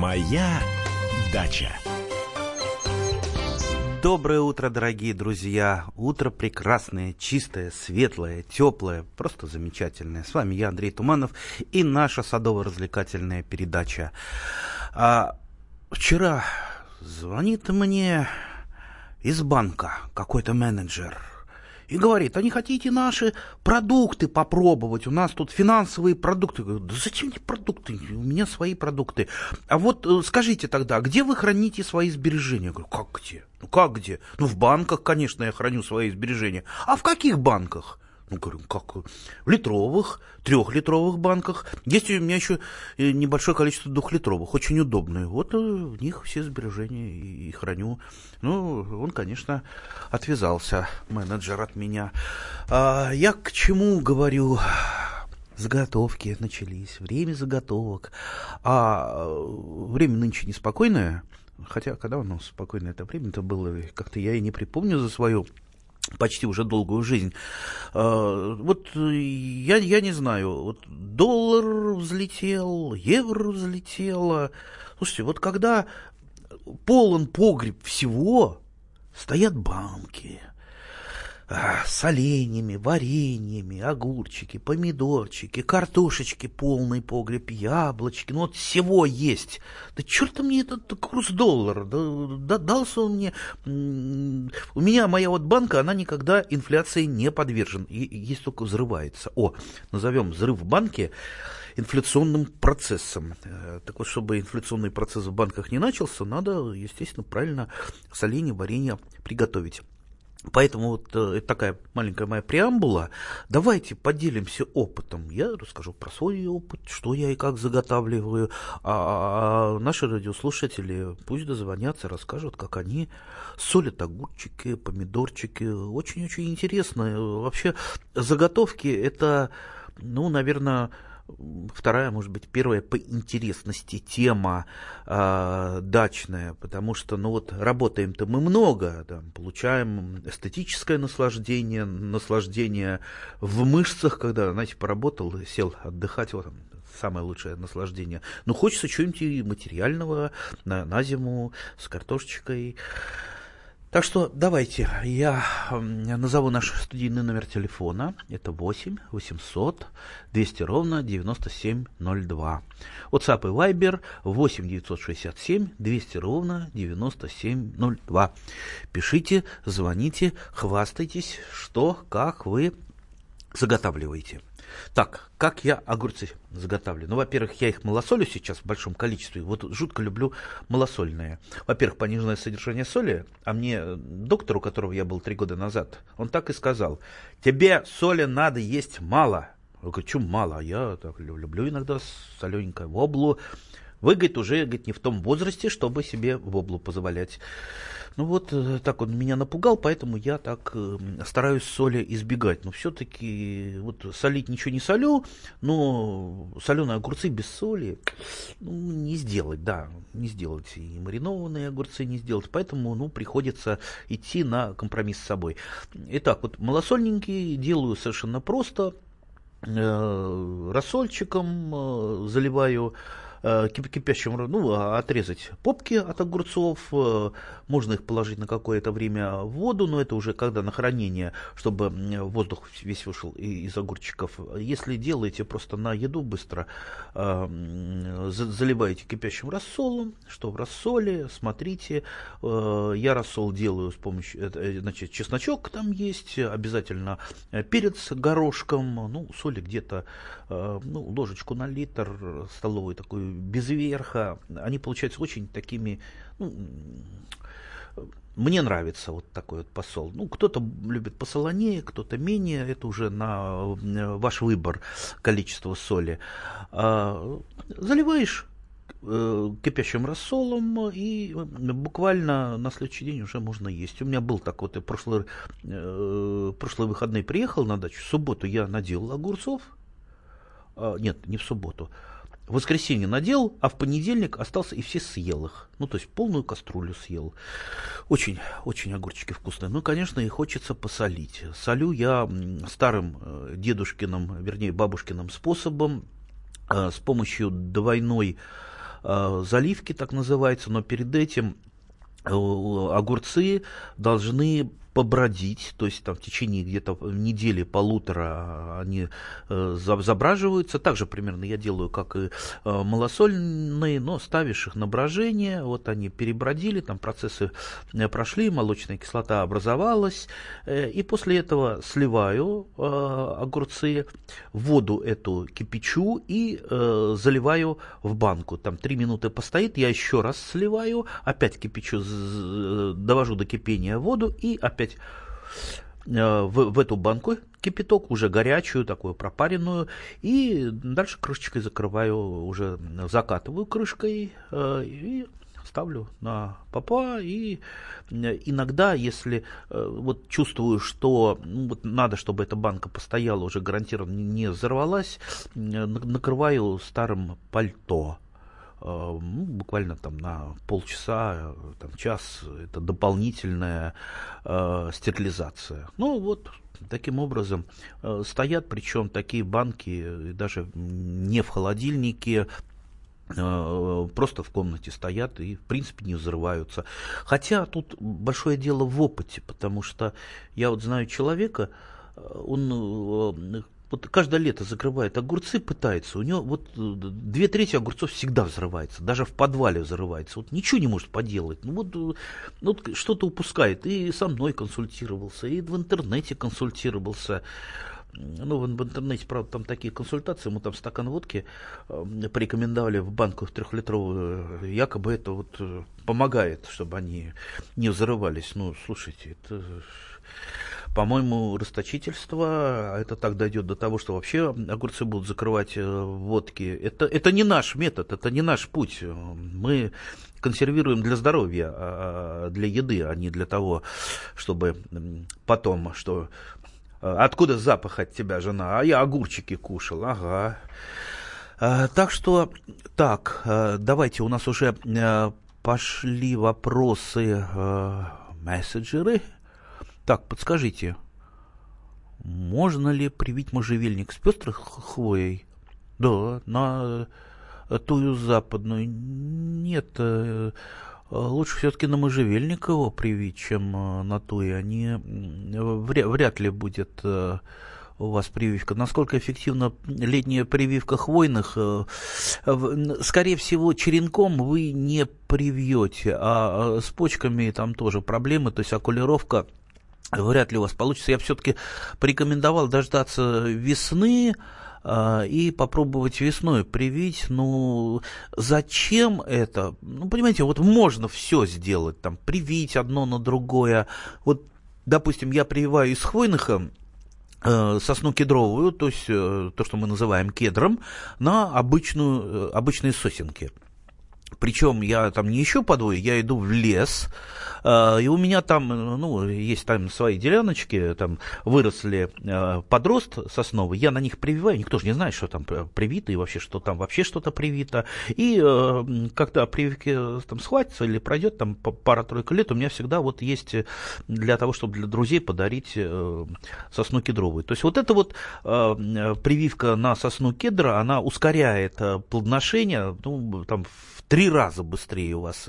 Моя дача. Доброе утро, дорогие друзья. Утро прекрасное, чистое, светлое, теплое, просто замечательное. С вами я, Андрей Туманов, и наша садово-развлекательная передача. А, вчера звонит мне из банка какой-то менеджер и говорит, а не хотите наши продукты попробовать? У нас тут финансовые продукты. Я говорю, да зачем мне продукты? У меня свои продукты. А вот э, скажите тогда, где вы храните свои сбережения? Я говорю, как где? Ну как где? Ну в банках, конечно, я храню свои сбережения. А в каких банках? Говорю, как? В литровых, трехлитровых банках. Есть у меня еще э, небольшое количество двухлитровых, очень удобные. Вот э, в них все сбережения и, храню. Ну, он, конечно, отвязался, менеджер от меня. А, я к чему говорю? Заготовки начались, время заготовок. А время нынче неспокойное. Хотя, когда оно спокойное это время, это было, как-то я и не припомню за свою почти уже долгую жизнь. А, вот я, я не знаю, вот доллар взлетел, евро взлетело. Слушайте, вот когда полон погреб всего, стоят банки, с оленями, вареньями, огурчики, помидорчики, картошечки, полный погреб, яблочки, ну вот всего есть. Да черт мне этот курс доллара, да, да, дался он мне, у меня моя вот банка, она никогда инфляции не подвержена, и, есть только взрывается. О, назовем взрыв в банке инфляционным процессом. Э, так вот, чтобы инфляционный процесс в банках не начался, надо, естественно, правильно соленье, варенье приготовить. Поэтому вот э, это такая маленькая моя преамбула. Давайте поделимся опытом. Я расскажу про свой опыт, что я и как заготавливаю. А, а наши радиослушатели пусть дозвонятся, расскажут, как они солят огурчики, помидорчики. Очень-очень интересно. Вообще заготовки это, ну, наверное, вторая, может быть, первая по интересности тема э, дачная, потому что, ну вот, работаем-то мы много, там, получаем эстетическое наслаждение, наслаждение в мышцах, когда, знаете, поработал, сел отдыхать, вот самое лучшее наслаждение. Но хочется чего-нибудь материального на, на зиму с картошечкой. Так что давайте, я назову наш студийный номер телефона. Это 8 800 200 ровно 9702. WhatsApp и Viber 8 967 200 ровно 9702. Пишите, звоните, хвастайтесь, что, как вы заготавливаете. Так, как я огурцы заготавливаю? Ну, во-первых, я их малосолю сейчас в большом количестве. Вот жутко люблю малосольные. Во-первых, пониженное содержание соли. А мне э, доктор, у которого я был три года назад, он так и сказал. Тебе соли надо есть мало. Я говорю, чем мало? Я так люблю иногда солененькое воблу. Вы, говорит, уже говорит, не в том возрасте, чтобы себе воблу позволять. Ну вот э, так он меня напугал, поэтому я так э, стараюсь соли избегать. Но все-таки вот солить ничего не солю, но соленые огурцы без соли ну, не сделать, да, не сделать. И маринованные огурцы не сделать. Поэтому ну, приходится идти на компромисс с собой. Итак, вот малосольненькие делаю совершенно просто. Э, рассольчиком заливаю кипящим, ну, отрезать попки от огурцов, э, можно их положить на какое-то время в воду, но это уже когда на хранение, чтобы воздух весь вышел из огурчиков. Если делаете просто на еду быстро, э, заливаете кипящим рассолом, что в рассоле, смотрите, я рассол делаю с помощью, значит, чесночок там есть, обязательно перец горошком, ну, соли где-то, ну, ложечку на литр, столовый такой без верха, они получаются очень такими, ну, мне нравится вот такой вот посол. Ну, кто-то любит посолонее, кто-то менее, это уже на ваш выбор количество соли. А, заливаешь э, кипящим рассолом, и буквально на следующий день уже можно есть. У меня был так вот, прошлый, э, прошлые приехал на дачу, в субботу я наделал огурцов, а, нет, не в субботу, в воскресенье надел, а в понедельник остался и все съел их. Ну, то есть полную кастрюлю съел. Очень, очень огурчики вкусные. Ну, конечно, и хочется посолить. Солю я старым э, дедушкиным, вернее, бабушкиным способом, э, с помощью двойной заливки, так называется, но перед этим огурцы должны побродить, то есть там в течение где-то недели, полутора они э, забраживаются. Также примерно я делаю, как и э, малосольные, но ставишь их на брожение, вот они перебродили, там процессы э, прошли, молочная кислота образовалась, э, и после этого сливаю э, огурцы, воду эту кипячу и э, заливаю в банку. Там три минуты постоит, я еще раз сливаю, опять кипячу, довожу до кипения воду и опять опять э, в, в эту банку кипяток, уже горячую, такую пропаренную, и дальше крышечкой закрываю, уже закатываю крышкой э, и ставлю на попа и иногда, если э, вот чувствую, что ну, вот надо, чтобы эта банка постояла, уже гарантированно не взорвалась, накрываю старым пальто. Э, ну, буквально там на полчаса, там, час, это дополнительная э, стерилизация. Ну вот таким образом э, стоят, причем такие банки даже не в холодильнике, э, просто в комнате стоят и в принципе не взрываются. Хотя тут большое дело в опыте, потому что я вот знаю человека, э, он вот каждое лето закрывает огурцы, пытается, у него вот э, две трети огурцов всегда взрывается, даже в подвале взрывается, вот ничего не может поделать, ну вот, ну, вот что-то упускает, и со мной консультировался, и в интернете консультировался, ну, в, интернете, правда, там такие консультации, ему там стакан водки э, порекомендовали в банку трехлитровую, э, якобы это вот э, помогает, чтобы они не взрывались. Ну, слушайте, это по-моему, расточительство, а это так дойдет до того, что вообще огурцы будут закрывать э, водки. Это, это не наш метод, это не наш путь. Мы консервируем для здоровья, а, а, для еды, а не для того, чтобы потом, что э, откуда запах от тебя, жена? А я огурчики кушал, ага. Так что, так, э, давайте, у нас уже пошли вопросы, мессенджеры. Так, подскажите, можно ли привить можжевельник с пестрой хвоей? Да, на тую западную. Нет, э, лучше все-таки на можжевельник его привить, чем э, на тую. Они вряд, вряд ли будет э, у вас прививка. Насколько эффективна летняя прививка хвойных? Скорее всего, черенком вы не привьете, а с почками там тоже проблемы, то есть окулировка вряд ли у вас получится. Я все-таки порекомендовал дождаться весны э, и попробовать весной привить. Ну, зачем это? Ну, понимаете, вот можно все сделать, там, привить одно на другое. Вот, допустим, я прививаю из хвойных э, сосну кедровую, то есть э, то, что мы называем кедром, на обычную, э, обычные сосенки. Причем я там не ищу подвой, я иду в лес, а, и у меня там, ну, есть там свои деляночки, там выросли а, подрост сосновый, я на них прививаю, никто же не знает, что там привито и вообще, что там вообще что-то привито. И а, когда прививки там схватится или пройдет там пара-тройка лет, у меня всегда вот есть для того, чтобы для друзей подарить э, сосну кедровую. То есть вот эта вот прививка на сосну кедра, она ускоряет плодоношение, ну, там в три раза быстрее у вас,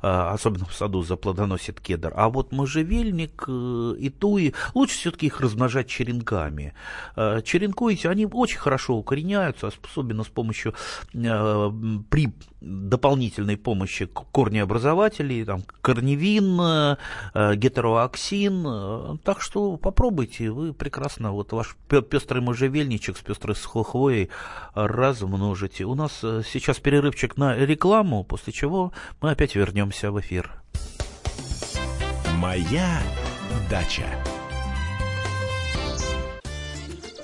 особенно в саду, заплодоносит плодоносит кедр. А вот можжевельник э, и туи, лучше все-таки их размножать черенками. Э, черенкуете, они очень хорошо укореняются, особенно с помощью э, при дополнительной помощи корнеобразователей, там, корневин, гетероаксин. Так что попробуйте, вы прекрасно вот ваш пестрый можжевельничек с пестрой хвоей размножите. У нас сейчас перерывчик на рекламу, после чего мы опять вернемся в эфир. Моя дача.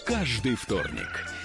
Каждый вторник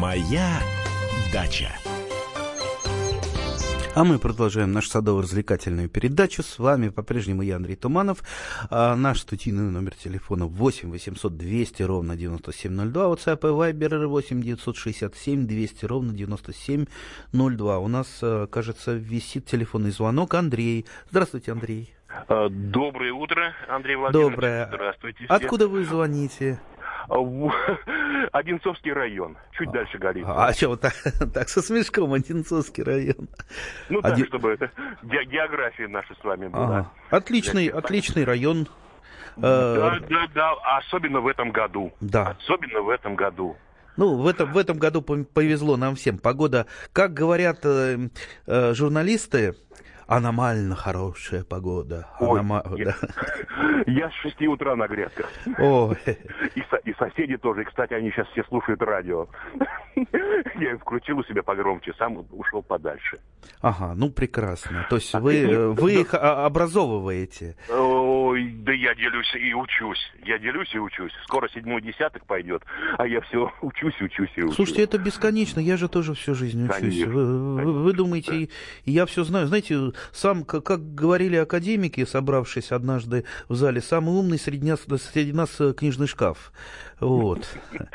Моя дача. А мы продолжаем нашу садово-развлекательную передачу. С вами по-прежнему я, Андрей Туманов. А наш студийный номер телефона 8 800 200 ровно 9702. WhatsApp и Viber 8 967 200 ровно 9702. У нас, э, кажется, висит телефонный звонок. Андрей. Здравствуйте, Андрей. Э, Доброе утро, Андрей Владимирович. Доброе. Здравствуйте. все. Откуда вы звоните? В- Одинцовский район, чуть дальше Галица. А что, вот так, так со смешком, Одинцовский район. ну, так, один- чтобы это ге- география наша с вами была. Ага. Отличный, отличный район. Э, Да, да, да, особенно в этом году. Да. Особенно в этом году. Ну, в этом, в этом году повезло нам всем. Погода, как говорят э, э, журналисты, аномально хорошая погода. Ой, Анома- я-. Я с 6 утра на грядках. Ой, И, со- и соседи тоже. И, кстати, они сейчас все слушают радио. Я включил у себя погромче, сам ушел подальше. ага, ну прекрасно. То есть вы, э, вы их а- образовываете. Ой, да я делюсь и учусь. Я делюсь и учусь. Скоро седьмой десяток пойдет, а я все учусь, учусь и учусь. Слушайте, это бесконечно. Я же тоже всю жизнь учусь. Конечно, Вы, вы- вы думаете, и я все знаю. Знаете, сам, как, как говорили академики, собравшись однажды в зале, самый умный среди нас, среди нас э, книжный шкаф. Вот.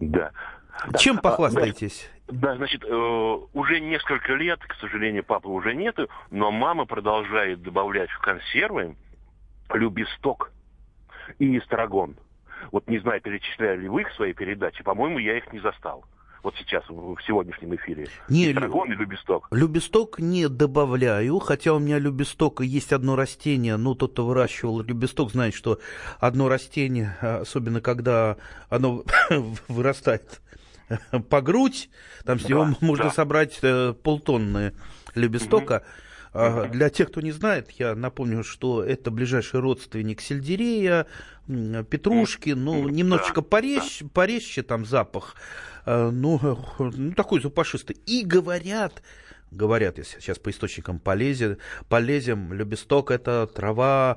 Да. Да. Чем А, похвастаетесь? Да, значит, э, уже несколько лет, к сожалению, папы уже нету, но мама продолжает добавлять в консервы любисток и эстрагон. Вот не знаю, перечисляли ли вы их в своей передаче, по-моему, я их не застал. Вот сейчас, в сегодняшнем эфире. Не, эстрагон и любисток. Любесток не добавляю, хотя у меня любесток и есть одно растение, ну, тот, кто выращивал любесток, знает, что одно растение, а, особенно когда оно вырастает по грудь, там с Да, него можно да. собрать э, полтонны любестока. А, Для тех, кто не знает, я напомню, что это ближайший родственник сельдерея, петрушки, ну, немножечко порезче, порезче там запах, э, ну, э, ну, такой запашистый. И говорят, говорят, если сейчас по источникам полезем, полезем, любесток это трава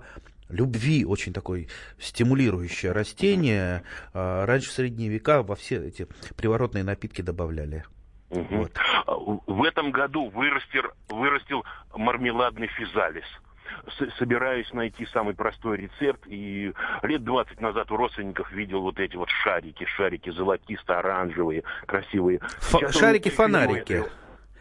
любви, очень такой стимулирующее растение. А, Раньше в средние века во все эти приворотные напитки добавляли. Мгм. Вот. А, В этом году вырастил, вырастил мармеладный физалис. С- собираюсь найти самый простой рецепт. И лет 20 назад у родственников видел вот эти вот шарики, шарики золотисто-оранжевые, красивые. Он шарики-фонарики. это-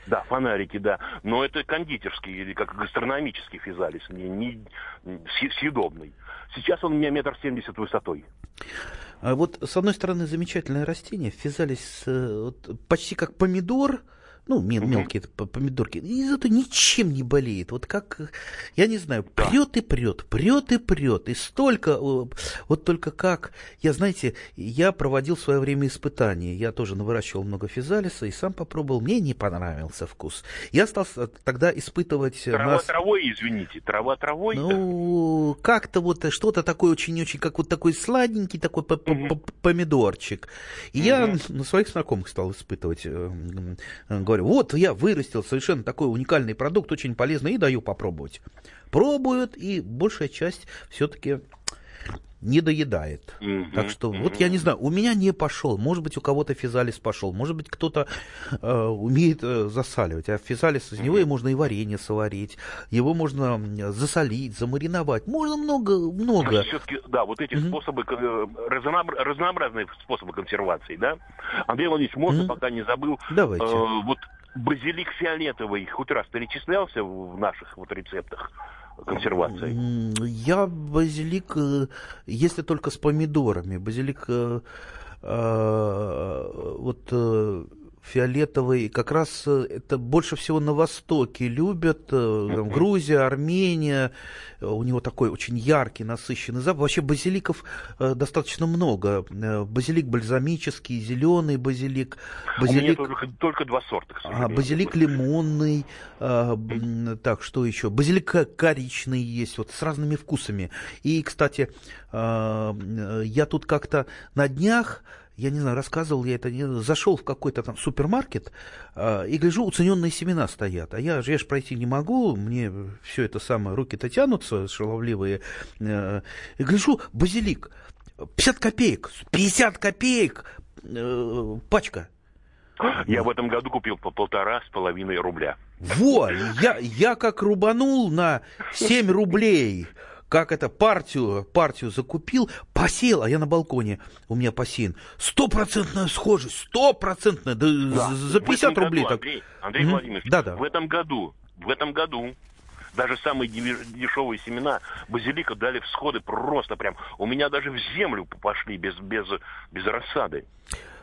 Да, фонарики, да. Но это кондитерский или как гастрономический физалис, не, не съ- съедобный. Сейчас он у меня метр семьдесят высотой. А Вот с одной стороны замечательное растение, физалис э, вот, почти как помидор, ну, мел- мелкие помидорки, и зато ничем не болеет. Вот как, я не знаю, Да. прет и прет, прет и прет. И столько, э, вот только как, я, знаете, я проводил в свое время испытания. Я тоже выращивал много физалиса и сам попробовал. Мне не понравился вкус. Я стал тогда испытывать... э, Трава нас- травой, извините, трава травой. ну, как-то вот что-то такое очень-очень, как вот такой сладенький такой помидорчик. И я на своих знакомых стал испытывать. э, Говорю, вот я вырастил совершенно такой уникальный продукт, очень полезный, и даю попробовать. Пробуют, и большая часть все-таки не доедает. Мгм, Так что, мгм. вот я не знаю, у меня не пошел. Может быть, у кого-то физалис пошел. Может быть, кто-то э, умеет э, засаливать. А физалис, из него и можно и варенье сварить. Его можно засолить, замариновать. Можно много, много. Все-таки, да, вот эти Мгм. способы, э, разнообра- разнообразные способы консервации, да? Андрей Владимирович, можно, Мгм. пока не забыл, Давайте. э, вот базилик фиолетовый хоть раз перечислялся в наших вот рецептах консервации? М, Я базилик, э, если только с помидорами. Базилик э, э, вот фиолетовый, как раз э, это больше всего на Востоке любят, э, там, Грузия, Армения, э, у него такой очень яркий, насыщенный запах. Вообще базиликов достаточно много. Базилик бальзамический, зеленый базилик, У меня базилик... только, только два сорта, А, базилик лимонный, а, так, что еще? Базилик ко- коричный есть, вот с разными вкусами. И, кстати, я тут как-то на днях я не знаю, рассказывал я это, не, зашел в какой-то там супермаркет э, и гляжу, уцененные семена стоят. А я, я же пройти не могу, мне все это самое, руки-то тянутся шаловливые. Э, и гляжу, базилик, 50 копеек, 50 копеек э, пачка. Я в этом году купил по полтора с половиной рубля. Вот, я, я как рубанул на 7 рублей как это партию, партию закупил, посеял, а я на балконе, у меня посеян. Стопроцентная схожесть, стопроцентная, да, да. за 50 рублей. Году, так. Андрей, Андрей mm-hmm. Владимирович, да, да. в этом году, в этом году даже самые дешевые семена базилика дали всходы просто прям. У меня даже в землю пошли без, без, без рассады.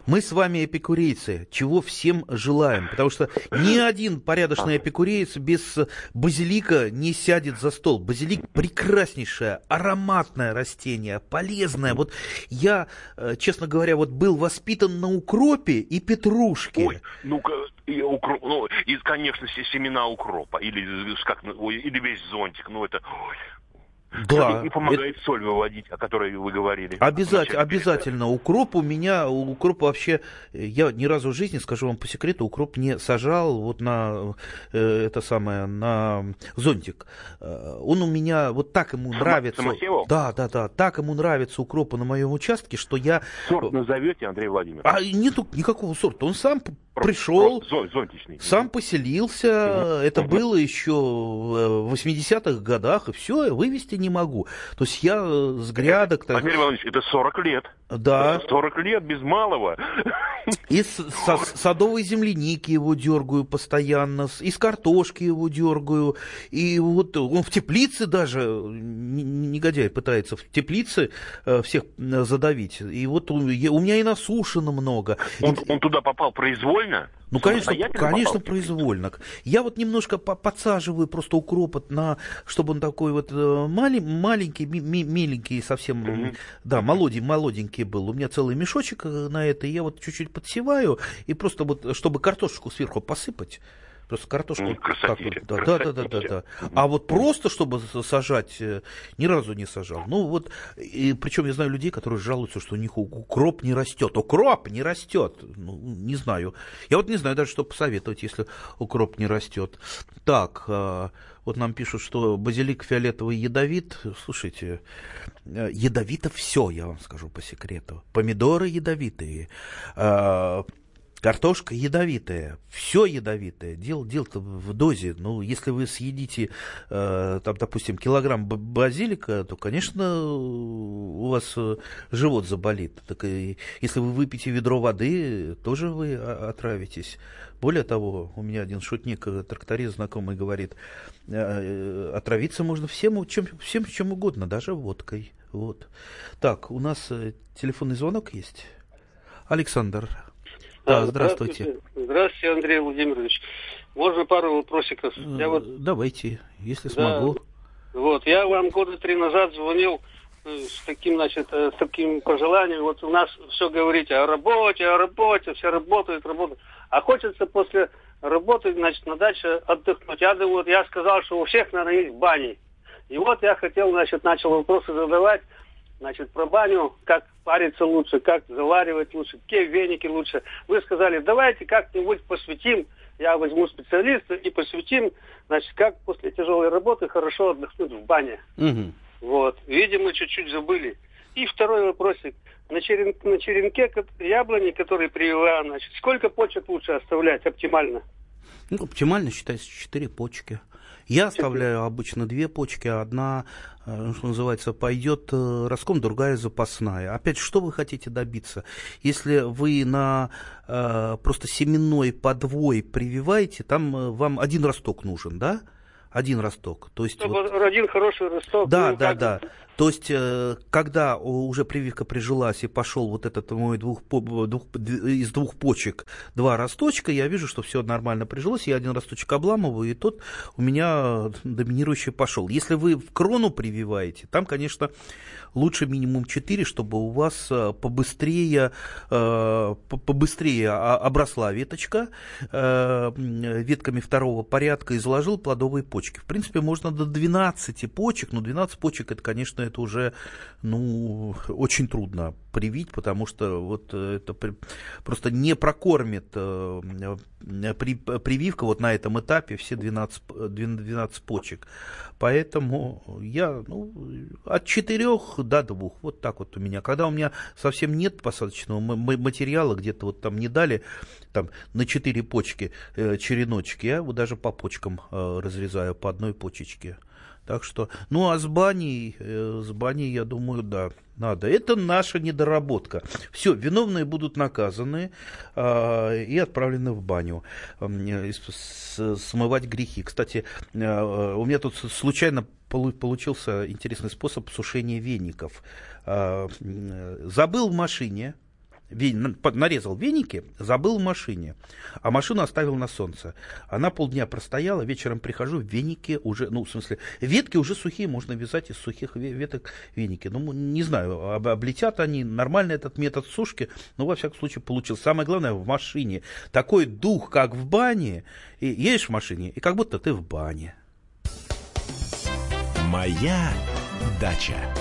Мы с вами эпикурейцы, чего всем желаем, потому что ни один порядочный эпикуреец без базилика не сядет за стол. Базилик прекраснейшее, ароматное растение, полезное. Вот я, э, честно говоря, вот был воспитан на укропе и петрушке. Ой, ну-ка, и, укроп, ну, и, конечно, семена укропа, или, как, или весь зонтик, ну это... Ой, да. И помогает это... соль выводить, о которой вы говорили. Обязательно, обязательно. Укроп у меня, укроп вообще, я ни разу в жизни, скажу вам по секрету, укроп не сажал вот на э, это самое, на зонтик. Э, он у меня, вот так ему нравится. Самосевал? Да, да, да, так ему нравится укропа на моем участке, что я... Сорт назовете, Андрей Владимирович? А нету никакого сорта, он сам пришел, зонтичный. сам поселился, угу. это угу. было еще в 80-х годах, и все, вывести не могу. То есть я с грядок... Андрей Иванович, это 40 лет. Да. Это 40 лет без малого. Из со садовой земляники его дергаю постоянно, из картошки его дергаю, и вот он в теплице даже, негодяй пытается в теплице э, всех задавить, и вот у меня и насушено много. Он, он туда попал произвольно? Ну, конечно, конечно, произвольно. Я вот немножко подсаживаю просто укроп на, чтобы он такой вот э, малень, маленький, миленький совсем, mm-hmm. да, молоденький, молоденький был. У меня целый мешочек э, на это, и я вот чуть-чуть подсеваю, и просто вот, чтобы картошечку сверху посыпать, Просто картошку... Ну, красоте, так, да, да, да, да, да. А вот просто, чтобы сажать, э, ни разу не сажал. Ну вот, и, причем я знаю людей, которые жалуются, что у них укроп не растет. Укроп не растет. Ну, не знаю. Я вот не знаю даже, что посоветовать, если укроп не растет. Так, а, вот нам пишут, что базилик фиолетовый ядовит. Слушайте, э, ядовито все, я вам скажу по секрету. Помидоры ядовитые, Картошка ядовитая, все ядовитое. Дело, дело-то в дозе. Ну, если вы съедите, э, там, допустим, килограмм базилика, то, конечно, у вас э, живот заболит. Так и если вы выпьете ведро воды, тоже вы отравитесь. Более того, у меня один шутник, э, тракторист знакомый, говорит, э, э, отравиться можно всем чем, всем, чем угодно, даже водкой. Вот. Так, у нас телефонный звонок есть. Александр, да, здравствуйте. Здравствуйте, Андрей Владимирович. Можно пару вопросиков? Я вот... Давайте, если да, смогу. Вот, я вам года три назад звонил э, с таким, значит, э, с таким пожеланием. Вот у нас все говорите о работе, о работе, все работают, работают. А хочется после работы, значит, на даче отдохнуть. Я думаю, вот я сказал, что у всех, наверное, есть бани. И вот я хотел, значит, начал вопросы задавать. Значит, про баню, как париться лучше, как заваривать лучше, какие веники лучше. Вы сказали, давайте как-нибудь посвятим, я возьму специалиста и посвятим, значит, как после тяжелой работы хорошо отдохнуть в бане. Угу. Вот. Видимо, чуть-чуть забыли. И второй вопросик. На, черен... на черенке яблони, которые прививаю, значит, сколько почек лучше оставлять оптимально? Ну, оптимально считается 4 почки. Я оставляю обычно две почки, одна, э, что называется, пойдет э, роском, другая запасная. Опять, что вы хотите добиться? Если вы на э, просто семенной подвой прививаете, там вам один росток нужен, да? один росток. То есть Чтобы вот... один хороший росток. Да, да, да. То есть, э, когда уже прививка прижилась и пошел вот этот мой двух, двух, из двух почек два росточка, я вижу, что все нормально прижилось, я один росточек обламываю, и тот у меня доминирующий пошел. Если вы в крону прививаете, там, конечно, лучше минимум 4, чтобы у вас э, побыстрее, э, побыстрее обросла веточка ветками второго порядка и заложил плодовые почки. В принципе, можно до 12 почек, но 12 почек, это, конечно, это уже, ну, очень трудно привить, потому что вот это просто не прокормит э, при, прививка вот на этом этапе все 12, 12 почек. Поэтому я ну, от 4 до 2, вот так вот у меня. Когда у меня совсем нет посадочного материала, где-то вот там не дали там на 4 почки э, череночки, я вот даже по почкам э, разрезаю по одной почечке. Так что, ну а с баней, э, с баней, я думаю, да, надо. Это наша недоработка. Все, виновные будут наказаны э, и отправлены в баню э, с, смывать грехи. Кстати, э, у меня тут случайно получился интересный способ сушения веников. Э, забыл в машине, нарезал веники, забыл в машине, а машину оставил на солнце. Она полдня простояла, вечером прихожу, веники уже, ну, в смысле, ветки уже сухие, можно вязать из сухих веток веники. Ну, не знаю, облетят они, нормальный этот метод сушки, но, во всяком случае, получился. Самое главное, в машине такой дух, как в бане, и едешь в машине, и как будто ты в бане. Моя дача.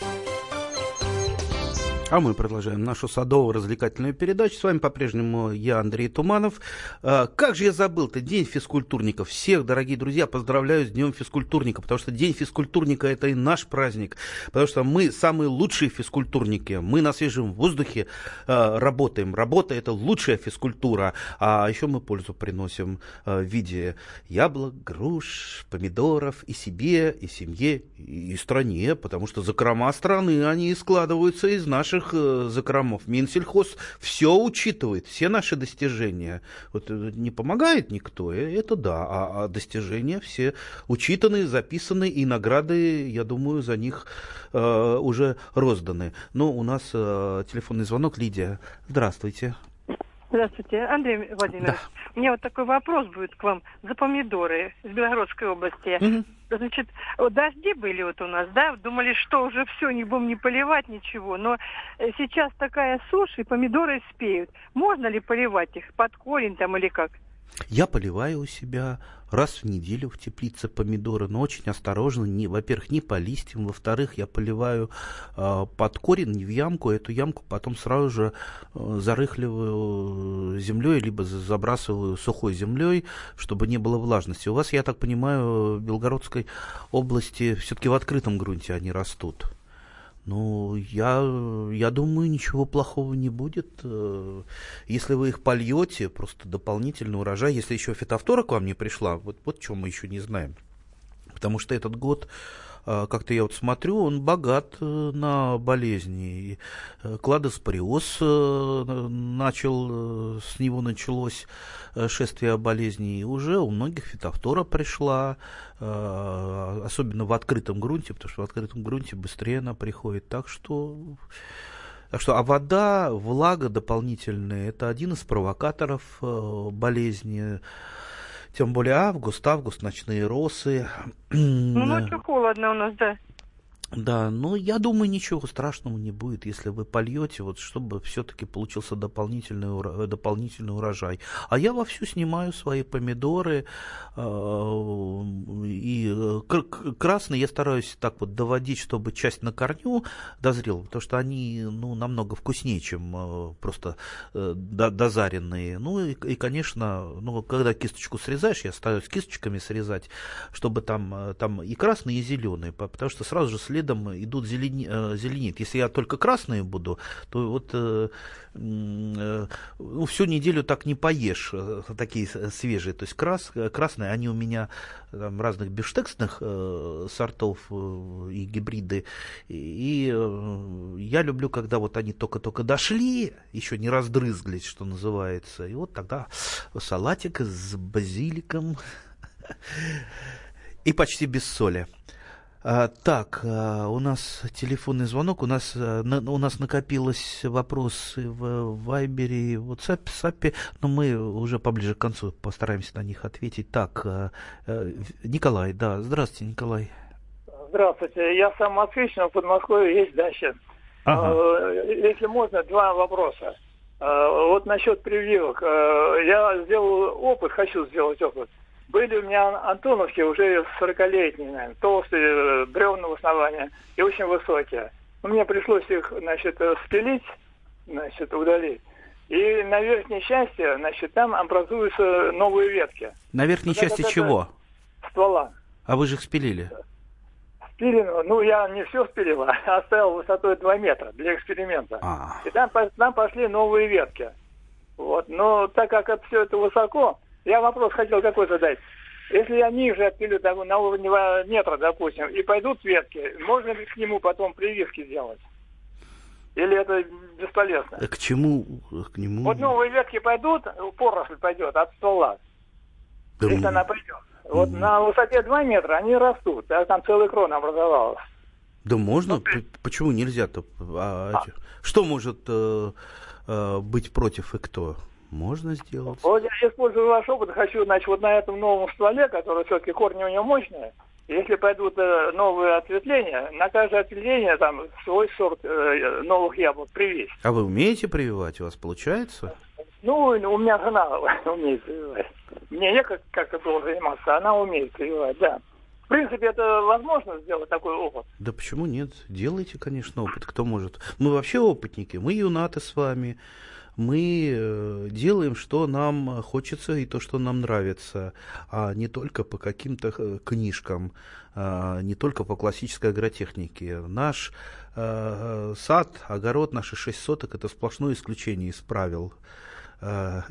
А мы продолжаем нашу садово-развлекательную передачу. С вами по-прежнему я, Андрей Туманов. А, как же я забыл-то День физкультурников. Всех, дорогие друзья, поздравляю с Днем физкультурника, потому что День физкультурника – это и наш праздник, потому что мы самые лучшие физкультурники. Мы на свежем воздухе а, работаем. Работа – это лучшая физкультура. А еще мы пользу приносим а, в виде яблок, груш, помидоров и себе, и семье, и стране, потому что закрома страны, они складываются из наших наших э, закромов. Минсельхоз все учитывает, все наши достижения. Вот э, не помогает никто, э, это да, а, а достижения все учитаны, записаны, и награды, я думаю, за них уже розданы. Но у нас телефонный звонок, Лидия. Здравствуйте. Здравствуйте, Андрей Владимирович. Да. У меня вот такой вопрос будет к вам за помидоры из Белгородской области. Угу. Значит, дожди были вот у нас, да, думали, что уже все, не будем не поливать ничего, но э, сейчас такая сушь, и помидоры спеют. Можно ли поливать их под корень там или как? Я поливаю у себя раз в неделю в теплице помидоры, но очень осторожно. Не, во-первых, не по листьям, во-вторых, я поливаю э, под корень, не в ямку, эту ямку потом сразу же э, зарыхливаю землей, либо забрасываю сухой землей, чтобы не было влажности. У вас, я так понимаю, в Белгородской области все-таки в открытом грунте они растут. Ну, я, я думаю, ничего плохого не будет. Э, если вы их польете, просто дополнительный урожай. Если еще фитофтора к вам не пришла, вот, вот чем мы еще не знаем. Потому что этот год как-то я вот смотрю, он богат э, на болезни. Э, кладоспориоз э, начал, с него началось шествие болезней. уже у многих фитофтора пришла, особенно в открытом грунте, потому что в открытом грунте быстрее она приходит. Так что так что, а вода, влага дополнительная, это один из провокаторов болезни. Тем более август, август, ночные росы. Ну, ночью холодно у нас, да. Да, но я думаю, ничего страшного не будет, если вы польете, вот, чтобы все-таки получился дополнительный, дополнительный урожай. А я вовсю снимаю свои помидоры, э, и э, красные я стараюсь так вот доводить, чтобы часть на корню дозрела, потому что они ну, намного вкуснее, чем э, просто э, дозаренные. Ну и, и, конечно, ну, когда кисточку срезаешь, я стараюсь кисточками срезать, чтобы там, э, там и красные, и зеленые, потому что сразу же след следом идут зелени, э, зеленит. Если я только красные буду, то вот ну, всю неделю так не поешь, такие свежие. То есть крас, красные, они у меня там, разных бифштексных сортов и гибриды. И, я люблю, когда вот они только-только дошли, еще не раздрызглись, что называется. И вот тогда салатик с базиликом и почти без соли. А, так, а, у нас телефонный звонок, у нас, а, на, у нас накопилось вопросы в Вайбере, в WhatsApp, SAP, но мы уже поближе к концу постараемся на них ответить. Так, а, а, Николай, да, здравствуйте, Николай. Здравствуйте, я сам москвич, но в Подмосковье есть дача. Ага. А, если можно, два вопроса. Вот насчет прививок. Я сделал опыт, хочу сделать опыт. Были у меня антоновки уже 40-летние, наверное, толстые, бревна в основании и очень высокие. Мне пришлось их, значит, спилить, значит, удалить. И на верхней части, значит, там образуются новые ветки. На верхней вот части чего? Ствола. А вы же их спилили? Спилено, ну, я не все спилил, а оставил высотой 2 метра для эксперимента. А. И там, там пошли новые ветки. Вот. Но так как это, все это высоко, я вопрос хотел какой задать. Если я ниже отпилю на уровне метра, допустим, и пойдут ветки, можно ли к нему потом прививки сделать? Или это бесполезно? А к чему? К нему? Вот новые ветки пойдут, поросль пойдет от стола. Да если она пойдет. Вот mm. на высоте 2 метра они растут, а там целый крон образовался. Да можно, ну, почему нельзя-то? А, а. Что может э, э, быть против и кто? Можно сделать. Вот я использую ваш опыт, хочу, значит, вот на этом новом стволе, который все-таки корни у него мощные, если пойдут э, новые ответвления, на каждое ответвление там свой сорт э, новых яблок привезть. А вы умеете прививать? У вас получается? Ну, у меня жена умеет прививать. Мне некак как-то было заниматься, она умеет прививать, да. В принципе, это возможно сделать такой опыт. Да почему нет? Делайте, конечно, опыт. Кто может? Мы вообще опытники. Мы юнаты с вами мы э, делаем, что нам хочется и то, что нам нравится, а не только по каким-то э, книжкам, а не только по классической агротехнике. Наш э, сад, огород, наши шесть соток – это сплошное исключение из правил,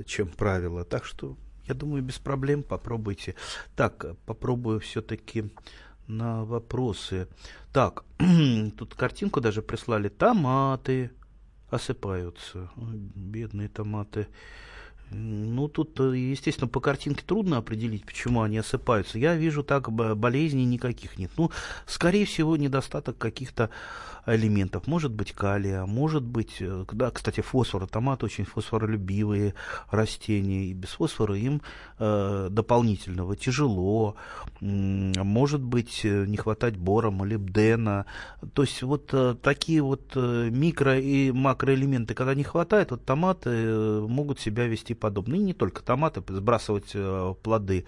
чем правило. Так что, я думаю, без проблем попробуйте. Так, попробую все-таки на вопросы. Так, тут картинку даже прислали. Томаты, осыпаются. бедные томаты. Ну, тут, э, естественно, по картинке трудно определить, почему они осыпаются. Я вижу так, болезней никаких нет. Ну, скорее всего, недостаток каких-то элементов. Может быть калия, может быть, э, да, кстати, фосфор. Томаты очень фосфоролюбивые растения, и без фосфора им э, дополнительного тяжело. Может быть, э, не хватать бора, молибдена. То есть вот э, такие вот микро- и макроэлементы, когда не хватает, вот томаты могут себя вести подобно. И не только томаты, сбрасывать э, плоды.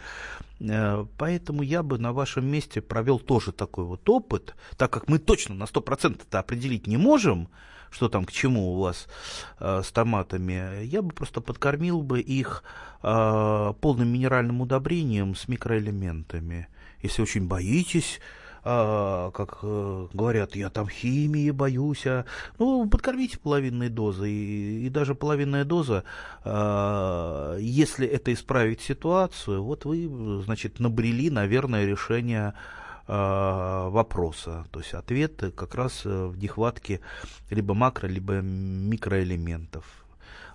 Э, поэтому я бы на вашем месте провел тоже такой вот опыт, так как мы точно на 100% это определить не можем, что там к чему у вас э, с томатами, я бы просто подкормил бы их э, полным минеральным удобрением с микроэлементами. Если очень боитесь, а, как э, говорят, я там химии боюсь, а, ну, подкормите половинной дозы, и, и даже половинная доза, а, если это исправить ситуацию, вот вы, значит, набрели, наверное, решение а, вопроса. То есть ответ как раз э, в нехватке либо макро, либо микроэлементов.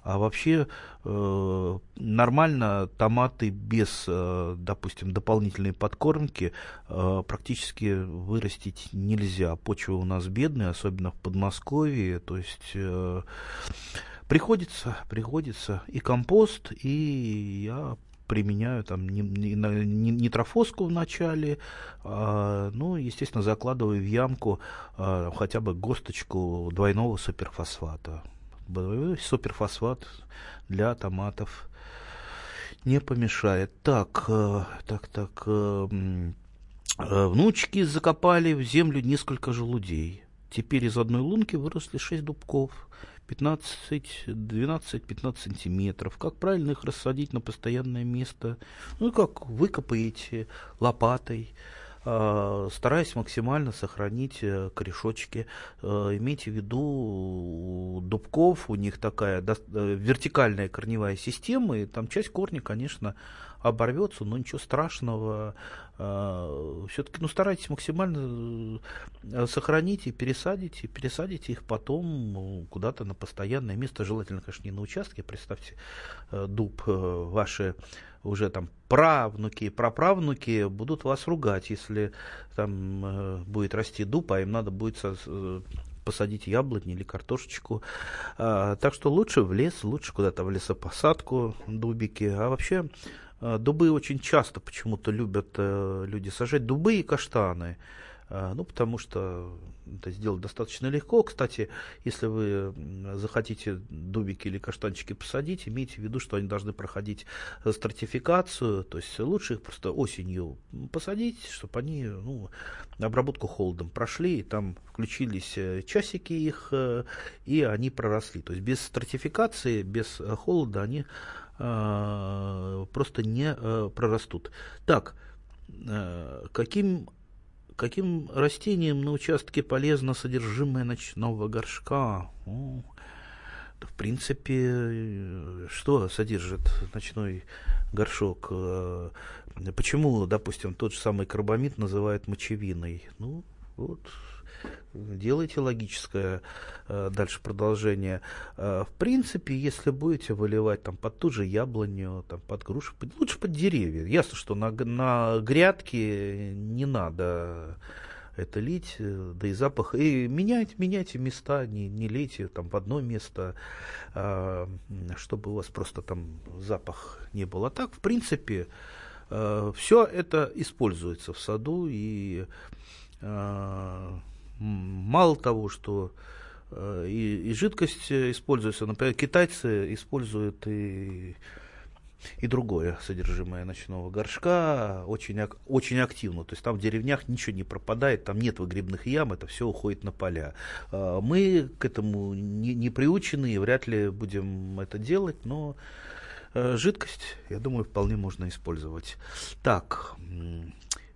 А вообще э, нормально томаты без, э, допустим, дополнительной подкормки э, практически вырастить нельзя. Почва у нас бедная, особенно в Подмосковье. То есть э, приходится, приходится и компост, и я применяю там нитрофоску в начале, а, ну, естественно, закладываю в ямку а, хотя бы госточку двойного суперфосфата суперфосфат для томатов не помешает. Так, э, так, так. Э, э, внучки закопали в землю несколько желудей. Теперь из одной лунки выросли шесть дубков. 15, 12-15 сантиметров. Как правильно их рассадить на постоянное место? Ну, как выкопаете лопатой. Э, стараясь максимально сохранить э, корешочки. Э, имейте в виду, у дубков у них такая вертикальная корневая система, и там часть корня, конечно, оборвется, но ничего страшного. Все-таки ну, старайтесь максимально сохранить и пересадить, и пересадите их потом куда-то на постоянное место. Желательно, конечно, не на участке. Представьте, дуб ваши уже там правнуки и праправнуки будут вас ругать, если там будет расти дуб, а им надо будет посадить яблони или картошечку. А, так что лучше в лес, лучше куда-то в лесопосадку дубики. А вообще а, дубы очень часто почему-то любят а, люди сажать. Дубы и каштаны. А, ну, потому что это сделать достаточно легко. Кстати, если вы захотите дубики или каштанчики посадить, имейте в виду, что они должны проходить э, стратификацию, то есть лучше их просто осенью посадить, чтобы они ну, обработку холодом прошли, и там включились э, часики их, э, и они проросли. То есть без стратификации, без холода они просто не прорастут. Так, каким Каким растениям на участке полезно содержимое ночного горшка? О, в принципе, что содержит ночной горшок? Э, почему, допустим, тот же самый карбамид называют мочевиной? Ну, вот делайте логическое э, дальше продолжение. Э, в принципе, если будете выливать там под ту же яблоню, там, под грушу, под, лучше под деревья. Ясно, что на, на грядке не надо это лить, э, да и запах. И меняйте, меняйте места, не, не лейте там в одно место, а, чтобы у вас просто там запах не был. А так, в принципе, все это используется в саду и мало того, что э, и, и жидкость используется, например, китайцы используют и, и другое содержимое ночного горшка очень, очень активно. То есть там в деревнях ничего не пропадает, там нет выгребных ям, это все уходит на поля. А, мы к этому не, не приучены и вряд ли будем это делать, но э, жидкость, я думаю, вполне можно использовать. Так,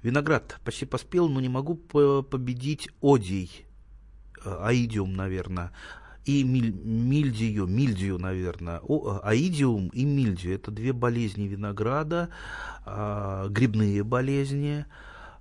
Виноград почти поспел, но не могу победить одий, э, аидиум, наверное, и миль, мильдию, мильдию, наверное, О, э, аидиум и мильдию. Это две болезни винограда, а, грибные болезни.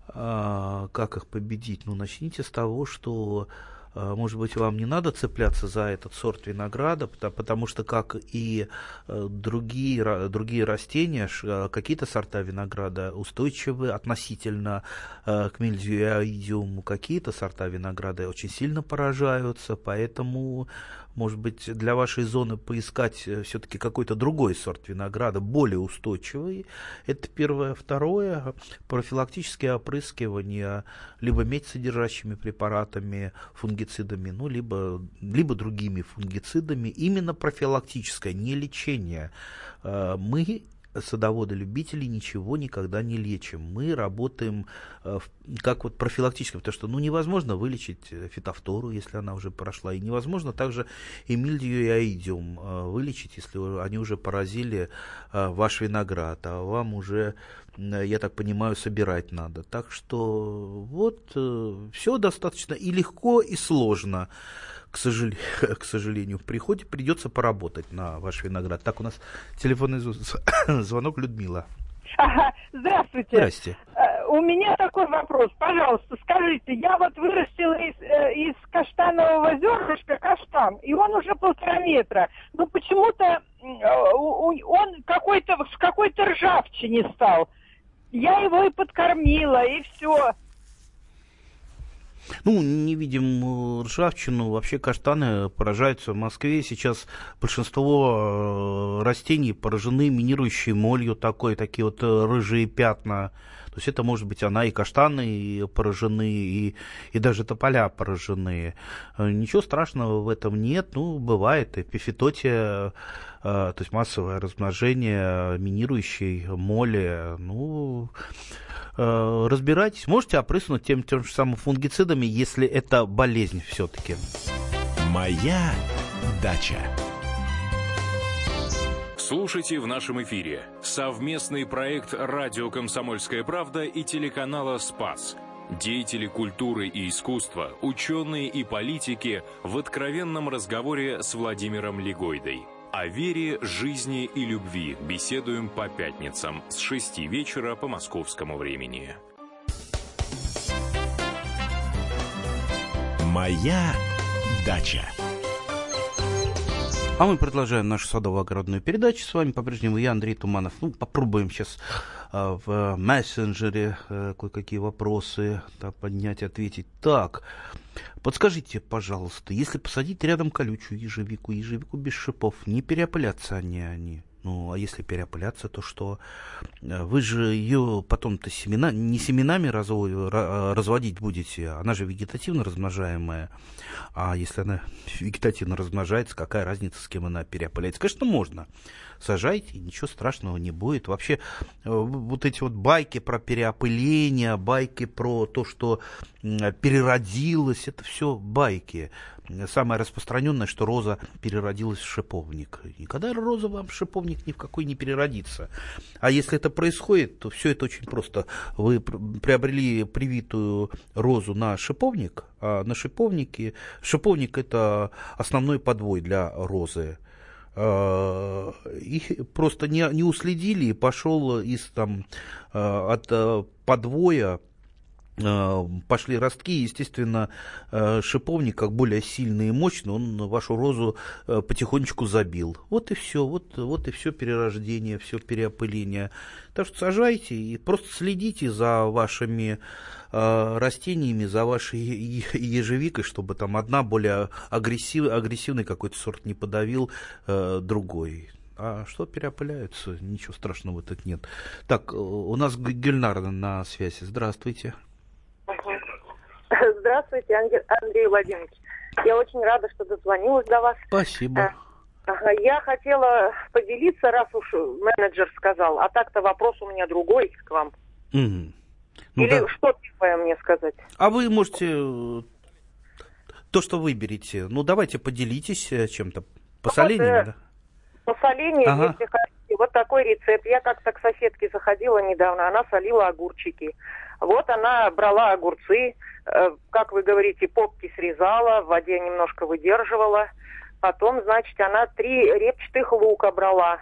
А, как их победить? Ну, начните с того, что может быть, вам не надо цепляться за этот сорт винограда, потому что, как и э, другие, другие растения, а, какие-то сорта винограда устойчивы относительно э, к мельдию какие-то сорта винограда очень сильно поражаются, поэтому может быть, для вашей зоны поискать э, все-таки какой-то другой сорт винограда, более устойчивый. Это первое. Второе, профилактические опрыскивания либо медь содержащими препаратами, фунгицидами, ну, либо, либо другими фунгицидами. Именно профилактическое, не лечение. Э, мы садоводы-любители ничего никогда не лечим. Мы работаем э, как вот профилактически, потому что ну, невозможно вылечить э, фитофтору, если она уже прошла, и невозможно также и мильдию, и аидиум э, вылечить, если они уже поразили ваш виноград, а вам уже, я так понимаю, собирать надо. Так что вот все достаточно и легко, и сложно к сожалению, к сожалению, в приходе придется поработать на ваш виноград. Так, у нас телефонный звонок Людмила. Ага, здравствуйте. Здрасте. Э, у меня такой вопрос. Пожалуйста, скажите, я вот вырастила из, э, из каштанового зернышка каштан, и он уже полтора метра. Но почему-то э, он какой-то в какой-то ржавчине стал. Я его и подкормила, и все. Ну, не видим э, ржавчину. Вообще каштаны поражаются в Москве. Сейчас большинство э, растений поражены минирующей молью такой, такие вот э, рыжие пятна. То есть это может быть она и каштаны и поражены, и, и даже тополя поражены. Ничего страшного в этом нет. Ну, бывает эпифитотия, то есть массовое размножение минирующей моли. Ну, Э, разбирайтесь, можете опрыснуть тем, тем же самым фунгицидами, если это болезнь все-таки. Моя дача. Слушайте в нашем эфире совместный проект «Радио Комсомольская правда» и телеканала «Спас». Деятели культуры и искусства, ученые и политики в откровенном разговоре с Владимиром Легойдой – О вере, жизни и любви беседуем по пятницам с 6 вечера по московскому времени. Моя дача. А мы продолжаем нашу садово-огородную передачу. С вами по-прежнему я, Андрей Туманов. Ну, попробуем сейчас э, в мессенджере э, кое-какие вопросы поднять, ответить. Так, подскажите, пожалуйста, если посадить рядом колючую ежевику, ежевику без шипов, не переопылятся они, они? Ну, а если переопыляться, то что? Э, вы же ее потом-то семена, не семенами разводить будете, она же вегетативно размножаемая. А если она вегетативно размножается, какая разница, с кем она переопыляется? Конечно, можно. Сажайте, ничего страшного не будет. Вообще, э, вот эти вот байки про переопыление, байки про то, что переродилось, это все байки самое распространенное, что роза переродилась в шиповник. Никогда роза вам в шиповник ни в какой не переродится. А если это происходит, то все это очень просто. Вы приобрели привитую розу на шиповник, а на шиповнике... Шиповник – это основной подвой для розы а, и просто не, не уследили и пошел из там а, от э, подвоя Э, пошли ростки, естественно, э, шиповник, как более сильный и мощный, он вашу розу э, потихонечку забил. Вот и все, вот, вот и все перерождение, все переопыление. Так что сажайте и просто следите за вашими растениями, за вашей ежевикой, чтобы там одна более агрессив, агрессивный какой-то сорт не подавил другой. А что переопыляются, ничего страшного тут нет. Так, у нас Гюльнар на связи. Здравствуйте. Здравствуйте, Андрей Владимирович. Я очень рада, что дозвонилась до вас. Спасибо. А, я хотела поделиться, раз уж менеджер сказал, а так-то вопрос у меня другой к вам. Mm. Ну, Или да. что первое мне сказать? А вы можете э, то, что выберете. Ну, давайте поделитесь э, чем-то. Посолениями, вот, э, да? Посоление, ага. если хотите. Вот такой рецепт. Я как-то к соседке заходила недавно, она солила огурчики. Вот она брала огурцы, как вы говорите, попки срезала, в воде немножко выдерживала. Потом, значит, она три репчатых лука брала,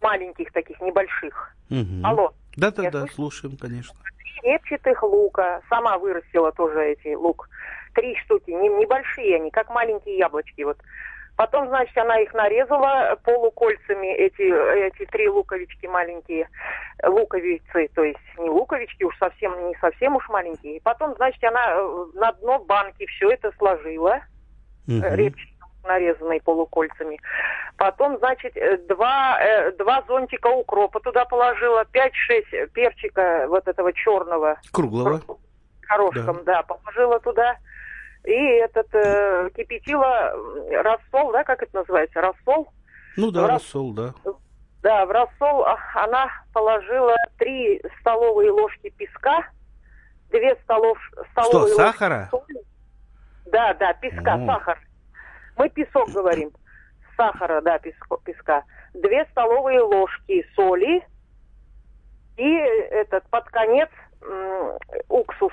маленьких таких, небольших. Угу. Алло. Да-да-да, слушаем, конечно. Три репчатых лука. Сама вырастила тоже эти лук. Три штуки, не, небольшие они, как маленькие яблочки. Вот Потом, значит, она их нарезала полукольцами, эти, эти три луковички маленькие, луковицы, то есть не луковички, уж совсем, не совсем уж маленькие. Потом, значит, она э, на дно банки все это сложила, угу. репчатым нарезанной полукольцами. Потом, значит, э, два, два зонтика укропа туда положила, пять-шесть перчика вот этого черного. Круглого. Корошком, да, да положила туда и этот э, кипятила рассол, да, как это называется, рассол? Ну да, в рассол, да. Да, в рассол а, она положила три столовые ложки песка, две столов, столовые Что, сахара? Соли. Да, да, песка, О. сахар. Мы песок говорим. Сахара, да, песко, песка. Две столовые ложки соли и этот под конец уксус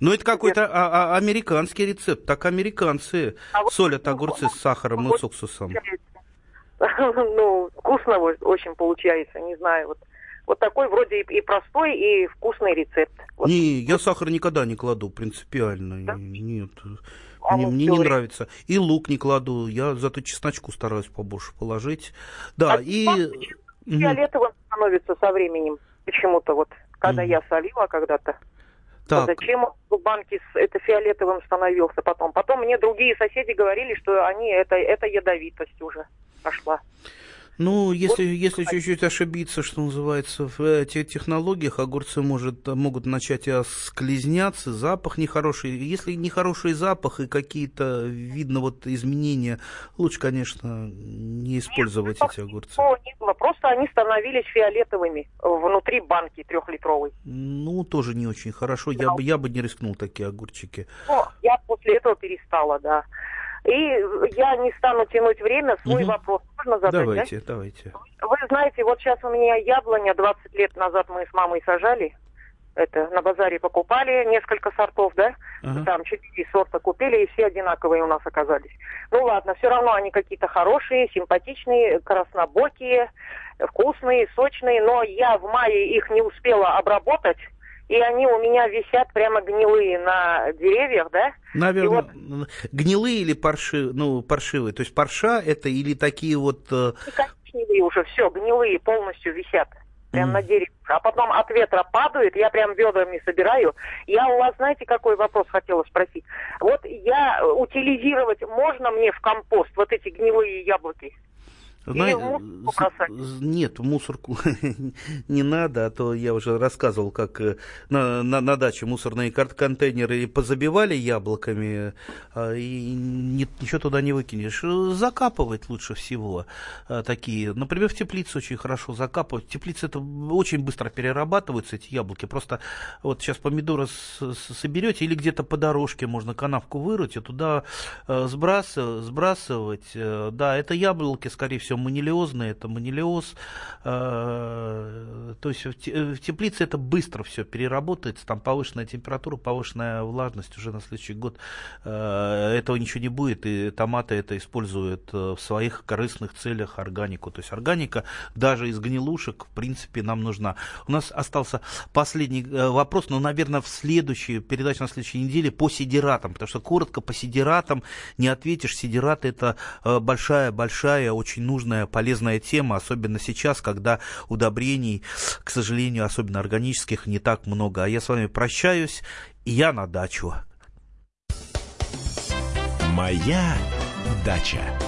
ну, это какой-то а, а, американский рецепт. Так американцы а солят вот, огурцы с сахаром вот, и с уксусом. Ну, вкусно очень получается, не знаю. Вот, вот такой вроде и, и простой, и вкусный рецепт. Вот. Не, я сахар никогда не кладу, принципиально. Да? Нет. А мне, мне не нравится. И лук не кладу. Я зато чесночку стараюсь побольше положить. Да, а и... Фиолетовым становится со временем. Почему-то вот, когда mm. я солила когда-то. Так. Зачем в банке это фиолетовым становился потом? Потом мне другие соседи говорили, что они это, это ядовитость уже пошла. Ну, если, вот, если чуть-чуть ошибиться, что называется, в этих технологиях огурцы может, могут начать склизняться, запах нехороший. Если нехороший запах и какие-то, видно, вот изменения, лучше, конечно, не использовать Нет, эти огурцы. Не было, просто они становились фиолетовыми внутри банки трехлитровой. Ну, тоже не очень хорошо. Да. Я, бы, я бы не рискнул такие огурчики. Ну, я после этого перестала, да. И я не стану тянуть время, свой угу. вопрос можно задать? Давайте, да? давайте. Вы знаете, вот сейчас у меня яблоня 20 лет назад мы с мамой сажали. это на базаре покупали несколько сортов, да? Uh-huh. Там четыре сорта купили, и все одинаковые у нас оказались. Ну ладно, все равно они какие-то хорошие, симпатичные, краснобокие, вкусные, сочные, но я в мае их не успела обработать, и они у меня висят прямо гнилые на деревьях, да? Наверное, вот... гнилые или парши... ну, паршивые? То есть парша это или такие вот... Э, коричневые уже, все, гнилые полностью висят. Прям mm. на дереве. А потом от ветра падают, я прям ведрами собираю. Я у вас, знаете, какой вопрос хотела спросить? Вот я утилизировать можно мне в компост вот эти гнилые яблоки? Зна... Нет, мусорку не надо, а то я уже рассказывал, как э, на, на, на даче мусорные контейнеры позабивали яблоками, а, и ничего туда не выкинешь. Закапывать лучше всего а, такие. Например, в теплице очень хорошо закапывать. В теплице это очень быстро перерабатываются, эти яблоки. Просто вот сейчас помидоры соберете или где-то по дорожке можно канавку вырыть и туда э, сбрасывать, сбрасывать. Э, да, это яблоки, скорее всего, манилиозные, это манилиоз. Э, то есть в теплице это быстро все переработается, там повышенная температура, повышенная влажность уже на следующий год. Э, этого ничего не будет, и томаты это используют э, в своих корыстных целях органику. То есть органика даже из гнилушек, в принципе, нам нужна. У нас остался последний вопрос, но, наверное, в следующей передаче на следующей неделе по сидератам, потому что коротко по сидератам не ответишь. Сидераты это большая-большая, очень нужная нужная, полезная тема, особенно сейчас, когда удобрений, к сожалению, особенно органических, не так много. А я с вами прощаюсь, и я на дачу. Моя дача.